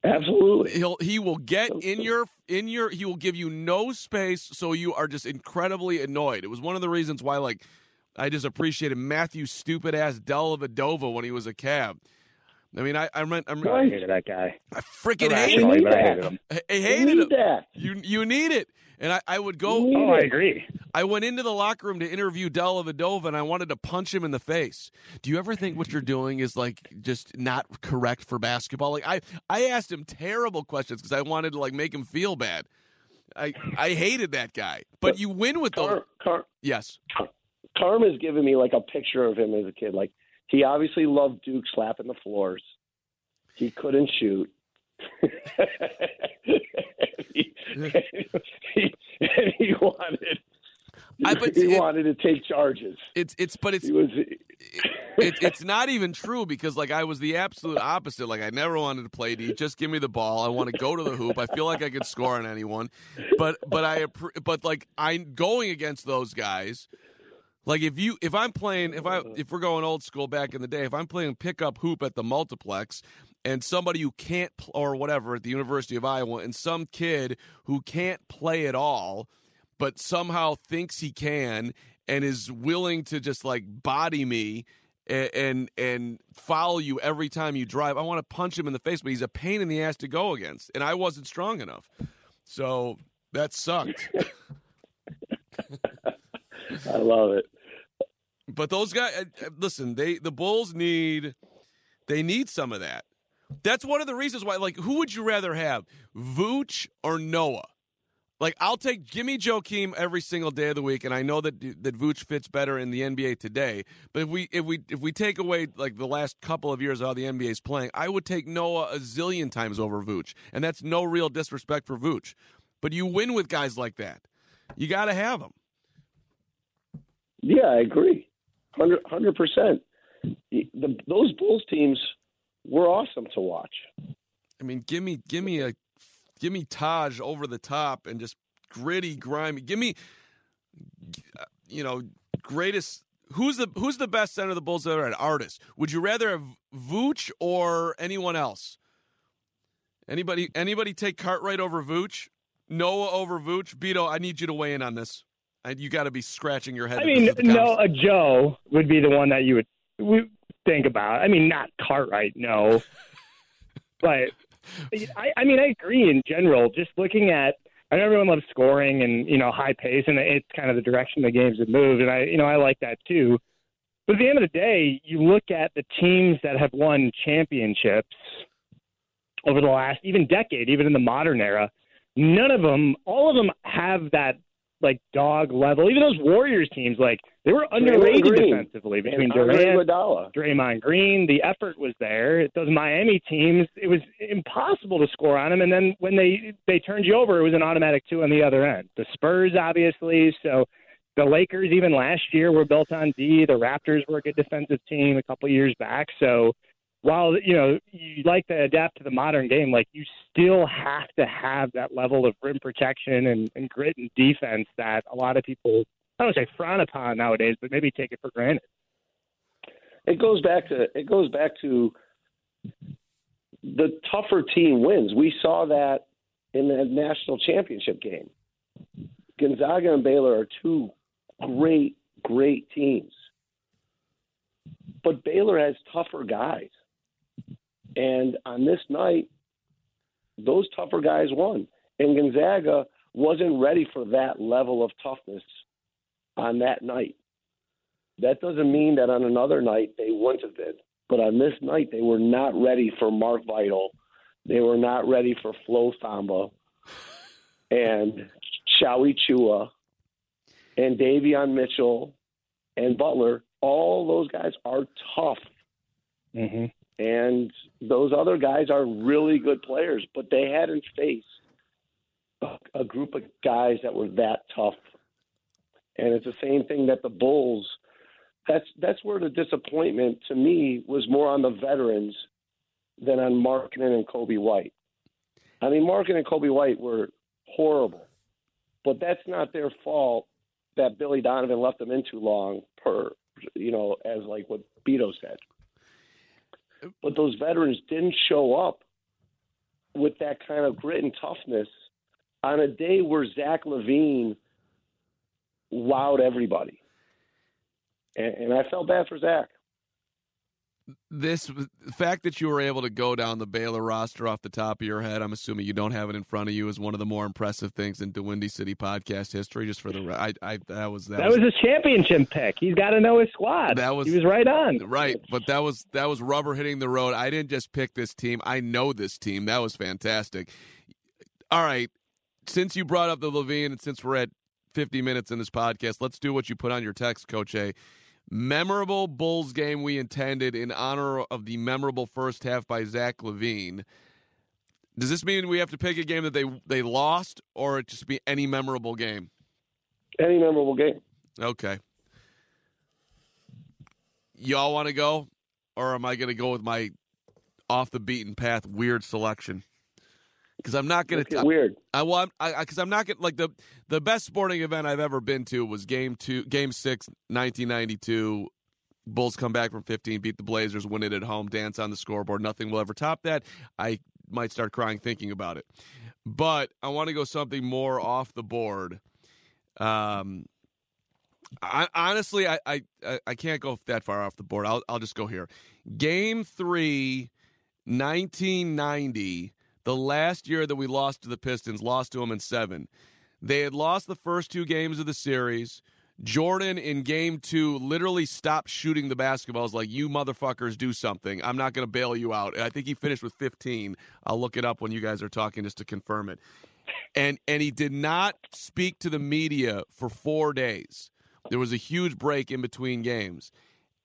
Absolutely. He'll he will get in your in your he will give you no space, so you are just incredibly annoyed. It was one of the reasons why like I just appreciated Matthew stupid ass Dellavedova when he was a Cav. I mean, I I, meant, I, I hated that guy. I freaking hated him. but I hated him. I, hated need him. that. You you need it, and I, I would go. Oh, I agree. I went into the locker room to interview Dellavedova, and I wanted to punch him in the face. Do you ever think what you're doing is like just not correct for basketball? Like I, I asked him terrible questions because I wanted to like make him feel bad. I, I hated that guy, but you win with those. Car, Car, Yes, Carm has given me like a picture of him as a kid. Like he obviously loved Duke slapping the floors. He couldn't shoot. he, he, and he wanted. I- but he it- wanted to take charges. it's it's but it's was. it, it's not even true because like I was the absolute opposite. Like I never wanted to play D. Just give me the ball. I want to go to the hoop. I feel like I could score on anyone. But but I but like I'm going against those guys. Like if you if I'm playing if I if we're going old school back in the day, if I'm playing pickup hoop at the multiplex and somebody who can't pl- or whatever at the University of Iowa and some kid who can't play at all but somehow thinks he can and is willing to just like body me and and, and follow you every time you drive. I want to punch him in the face, but he's a pain in the ass to go against, and I wasn't strong enough. So that sucked. I love it. But those guys, uh, uh, listen, they the Bulls need they need some of that. That's one of the reasons why. Like, who would you rather have, Vooch or Noah? Like, I'll take Jimmy Joakim every single day of the week, and I know that that Vooch fits better in the NBA today. But if we if we if we take away like the last couple of years of how the NBA is playing, I would take Noah a zillion times over Vooch, and that's no real disrespect for Vooch. But you win with guys like that. you got to have them. Yeah, I agree, hundred percent. Those Bulls teams were awesome to watch. I mean, give me give me a give me Taj over the top and just gritty, grimy. Give me, you know, greatest. Who's the who's the best center of the Bulls ever an Artist. Would you rather have Vooch or anyone else? Anybody anybody take Cartwright over Vooch? Noah over Vooch? Beto, I need you to weigh in on this. You got to be scratching your head. I mean, no, a Joe would be the one that you would think about. I mean, not Cartwright, no, but I, I mean, I agree in general. Just looking at, I know everyone loves scoring and you know high pace, and it's kind of the direction the games have moved, and I, you know, I like that too. But at the end of the day, you look at the teams that have won championships over the last even decade, even in the modern era. None of them, all of them have that like dog level. Even those Warriors teams, like they were underrated defensively between Durant, Draymond Green. The effort was there. Those Miami teams, it was impossible to score on them. And then when they they turned you over, it was an automatic two on the other end. The Spurs, obviously. So the Lakers, even last year, were built on D. The Raptors were a good defensive team a couple years back. So while you know you like to adapt to the modern game, like you still have to have that level of rim protection and, and grit and defense that a lot of people I don't say frown upon nowadays, but maybe take it for granted. It goes back to it goes back to the tougher team wins. We saw that in the national championship game. Gonzaga and Baylor are two great, great teams. But Baylor has tougher guys. And on this night, those tougher guys won. And Gonzaga wasn't ready for that level of toughness on that night. That doesn't mean that on another night they wouldn't have been. But on this night, they were not ready for Mark Vital. They were not ready for Flo Thamba and Shallie Chua and Davion Mitchell and Butler. All those guys are tough. Mm-hmm. And those other guys are really good players, but they hadn't faced a, group of guys that were that tough. And it's the same thing that the Bulls. That's that's where the disappointment to me was more on the veterans than on Markkanen and Coby White. I mean, Markkanen and Coby White were horrible, but that's not their fault that Billy Donovan left them in too long. Per you know, as like what Beto said but those veterans didn't show up with that kind of grit and toughness on a day where Zach LaVine wowed everybody. And, and I felt bad for Zach this fact that you were able to go down the Baylor roster off the top of your head, I'm assuming you don't have it in front of you, is one of the more impressive things in DeWindy City podcast history. Just for the, I, I that was that, that was, was, his championship pick. He's got to know his squad. That was he was right on. Right, but that was that was rubber hitting the road. I didn't just pick this team. I know this team. That was fantastic. All right, since you brought up the LaVine, and since we're at 50 minutes in this podcast, let's do what you put on your text, Coach A memorable Bulls game we intended in honor of the memorable first half by Zach LaVine. Does this mean we have to pick a game that they they lost, or it just be any memorable game? Any memorable game. Okay. Y'all want to go, or am I going to go with my off the beaten path weird selection? Because I'm not going to weird. I want I because I'm not going like the the best sporting event I've ever been to was game two, game six, 1992. Bulls come back from 15, beat the Blazers, win it at home, dance on the scoreboard. Nothing will ever top that. I might start crying thinking about it, but I want to go something more off the board. Um, I, honestly, I, I I can't go that far off the board. I'll I'll just go here. Game three, 1990 the last year that we lost to the Pistons, lost to them in seven. They had lost the first two games of the series. Jordan in game two literally stopped shooting the basketballs like, you motherfuckers do something. I'm not going to bail you out. And I think he finished with 15. I'll look it up when you guys are talking just to confirm it. And, and he did not speak to the media for four days. There was a huge break in between games.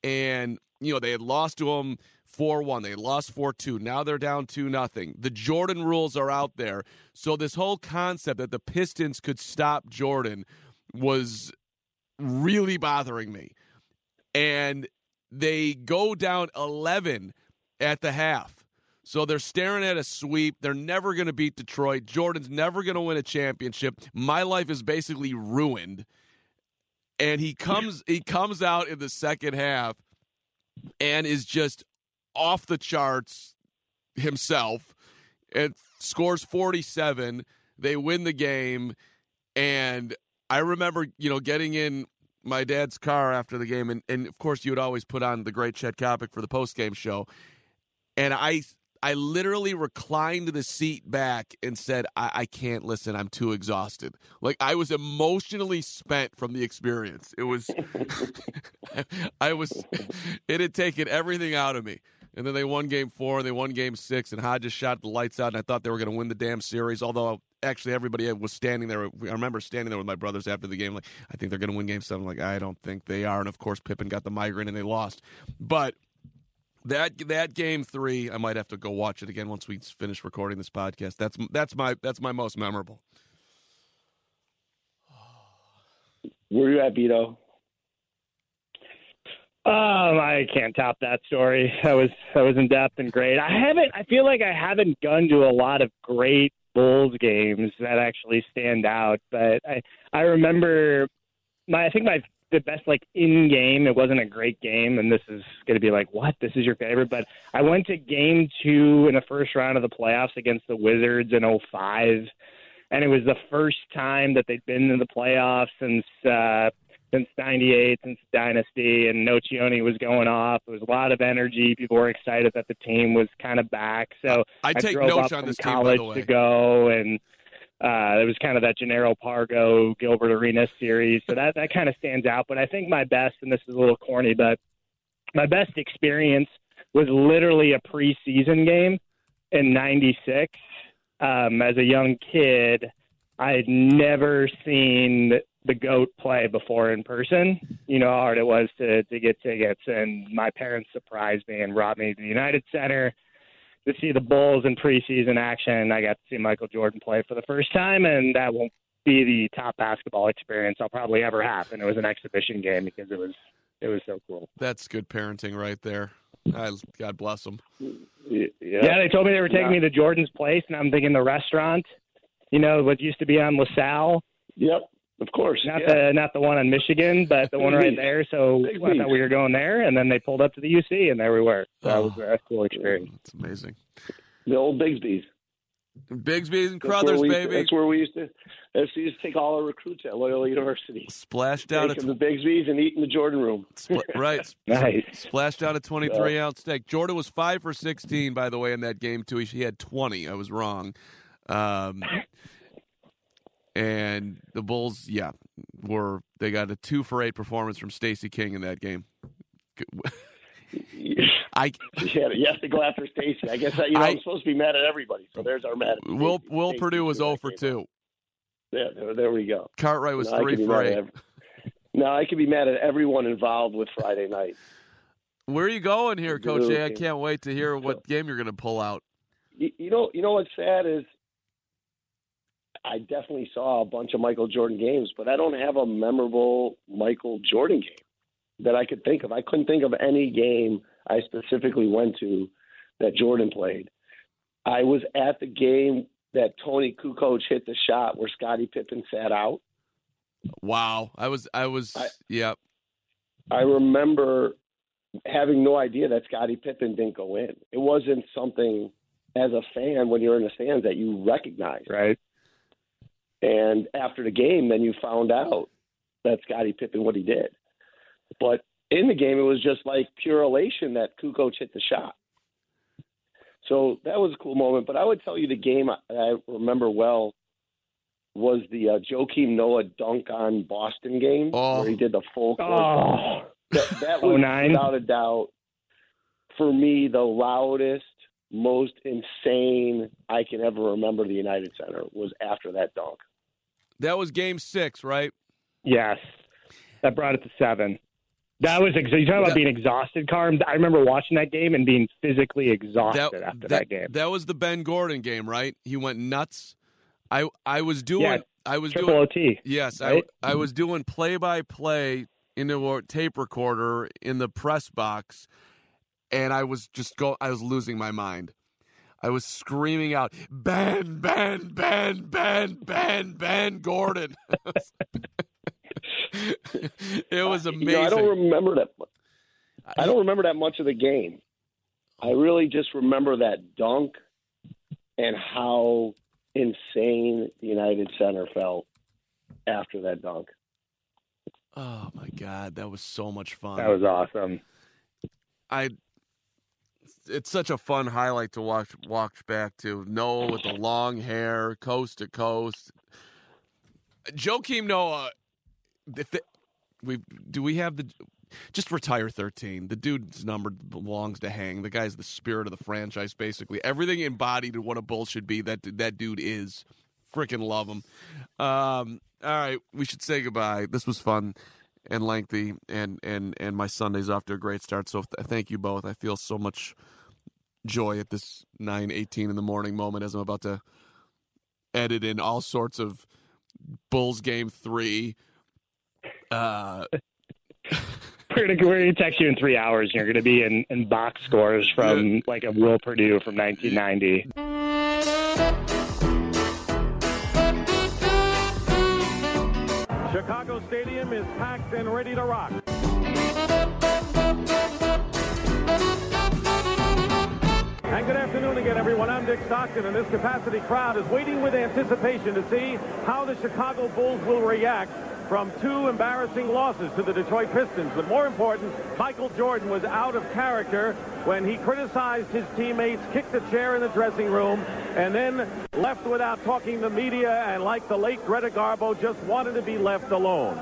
And, you know, they had lost to him 4 1. They lost 4 2. Now they're down 2 nothing. The Jordan rules are out there. So, this whole concept that the Pistons could stop Jordan was really bothering me. And they go down 11 at the half. So they're staring at a sweep. They're never going to beat Detroit. Jordan's never going to win a championship. My life is basically ruined. And he comes he comes out in the second half and is just off the charts himself and scores 47. They win the game and I remember, you know, getting in my dad's car after the game, and, and of course, you would always put on the great Chet Coppock for the post game show. And I I literally reclined the seat back and said, I, I can't listen. I'm too exhausted. Like I was emotionally spent from the experience. It was, I was, it had taken everything out of me. And then they won game four and they won game six, and Hodges shot the lights out, and I thought they were going to win the damn series. Although actually everybody was standing there. I remember standing there with my brothers after the game, like I think they're going to win game seven. Like I don't think they are, and of course Pippen got the migraine and they lost. But that that game three, I might have to go watch it again once we finish recording this podcast. That's that's my that's my most memorable. Where are you at, Beto? Um, I can't top that story. That was that was in depth and great. I haven't. I feel like I haven't gone to a lot of great Bulls games that actually stand out, but I I remember my I think my the best like in game. It wasn't a great game, and this is going to be like what this is your favorite. But I went to game two in the first round of the playoffs against the Wizards in '05, and it was the first time that they'd been in the playoffs since. uh since '98, since Dynasty, and Nocioni was going off. There was a lot of energy. People were excited that the team was kind of back. So I, I take drove notes up on from team, college the way. to go, and uh, it was kind of that Jannero Pargo Gilbert Arenas series. So that that kind of stands out. But I think my best, and this is a little corny, but my best experience was literally a preseason game in '96. Um, as a young kid, I had never seen the goat play before in person. You know how hard it was to to get tickets, and my parents surprised me and brought me to the United Center to see the Bulls in preseason action. I got to see Michael Jordan play for the first time, and that won't be the top basketball experience I'll probably ever have. And it was an exhibition game because it was it was so cool. That's good parenting right there. I, God bless them. Yeah, Yeah, they told me they were taking me to Jordan's place, and I'm thinking the restaurant, you know, what used to be on LaSalle, Yep. Of course. not yeah. the not the one on Michigan, but the one right there. So Big I thought we were going there, and then they pulled up to the UC, and there we were. So that was a cool experience. It's amazing. the old Bigsby's. Bigsby's and That's Crothers, we- baby. That's where we used to. That's we used to take all our recruits at Loyola University. Splashed down at them the Bigsby's and eat in the Jordan room. spl- right. Nice. Splashed down a 23 ounce steak. Jordan was five for 16, by the way, in that game too. He, he had 20. I was wrong. Um, and the Bulls, yeah, were they got a two for eight performance from Stacey King in that game. I Yeah, you have to go after Stacey. I guess you know, I- I'm supposed to be mad at everybody. So there's our mad. Will Stacey. Will Stacey Perdue was threw 0 for two. Yeah, there, there we go. Cartwright was Now I three for eight. every- Now I could be mad at everyone involved with Friday night. Where are you going here, Coach A? I can't wait to hear what game you're going to pull out. You, you know, you know what's sad is I definitely saw a bunch of Michael Jordan games, but I don't have a memorable Michael Jordan game that I could think of. I couldn't think of any game I specifically went to that Jordan played. I was at the game that Toni Kukoc hit the shot where Scottie Pippen sat out. Wow, I was, I was, I- yeah. I remember having no idea that Scottie Pippen didn't go in. It wasn't something as a fan when you're in the stands that you recognize. Right. And after the game, then you found out that Scottie Pippen what he did. But in the game, it was just like pure elation that Kukoc hit the shot. So that was a cool moment. But I would tell you the game I, I remember well was the uh, Joakim Noah dunk on Boston game Oh. where he did the full court. Oh, That, that was 09? without a doubt for me the loudest, most insane I can ever remember the United Center was after that dunk. That was game six, right? yes. That brought it to seven. That was ex- you talking about That- being exhausted, Carm. I remember watching that game and being physically exhausted after that, game. That was the Ben Gordon game, right? He went nuts. I I was doing Yeah, I was doing OT. Yes, right? I I was doing play by play into a tape recorder in the press box, and I was just go. I was losing my mind. I was screaming out, "Ben, Ben, Ben, Ben, Ben, Ben Gordon!" it was amazing. You know, I don't remember that. mu- I don't remember that much of the game. I really just remember that dunk and how insane the United Center felt after that dunk. oh my god, that was so much fun. That was awesome. I it's such a fun highlight to watch watch back to Noah with the long hair, coast to coast. Joakim Noah, if the, we do we have the just retire thirteen. The dude's number belongs to hang. The guy's the spirit of the franchise, basically. Everything embodied in what a bull should be. That that dude is. Freaking love him. Um, all right, we should say goodbye. This was fun and lengthy, and and and my Sunday's off to a great start. So th- thank you both. I feel so much joy at this nine eighteen in the morning moment as I'm about to edit in all sorts of Bulls game three. Uh, We're gonna we're gonna text you in three hours. and You're gonna be in, in box scores from like a Will Perdue from 1990. Chicago Stadium is packed and ready to rock. And good afternoon again, everyone. I'm Dick Stockton, and this capacity crowd is waiting with anticipation to see how the Chicago Bulls will react from two embarrassing losses to the Detroit Pistons. But more important, Michael Jordan was out of character when he criticized his teammates, kicked a chair in the dressing room, and then left without talking to media, and like the late Greta Garbo, just wanted to be left alone.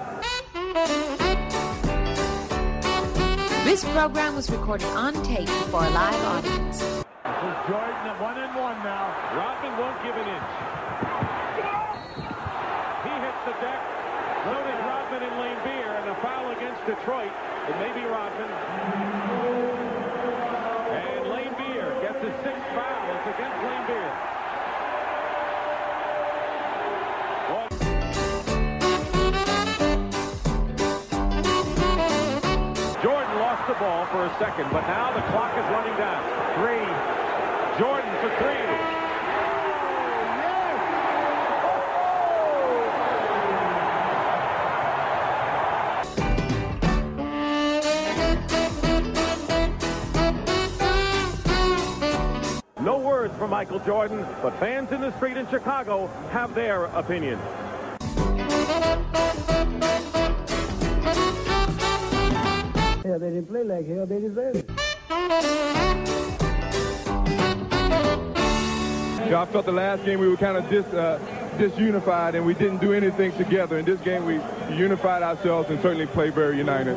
This program was recorded on tape for a live audience. This is Jordan at one and one now. Rodman won't give an inch. He hits the deck. So did Rodman and Laimbeer, and a against Detroit. It may be Rodman. And Laimbeer gets his sixth foul. It's against Laimbeer. Jordan lost the ball for a second, but now the clock is running down. Three. Jordan for three. Michael Jordan, but fans in the street in Chicago have their opinion. Hell, they didn't play like hell. They deserve it. You know, I felt the last game we were kind of dis, uh, disunified and we didn't do anything together. In this game, we unified ourselves and certainly played very united.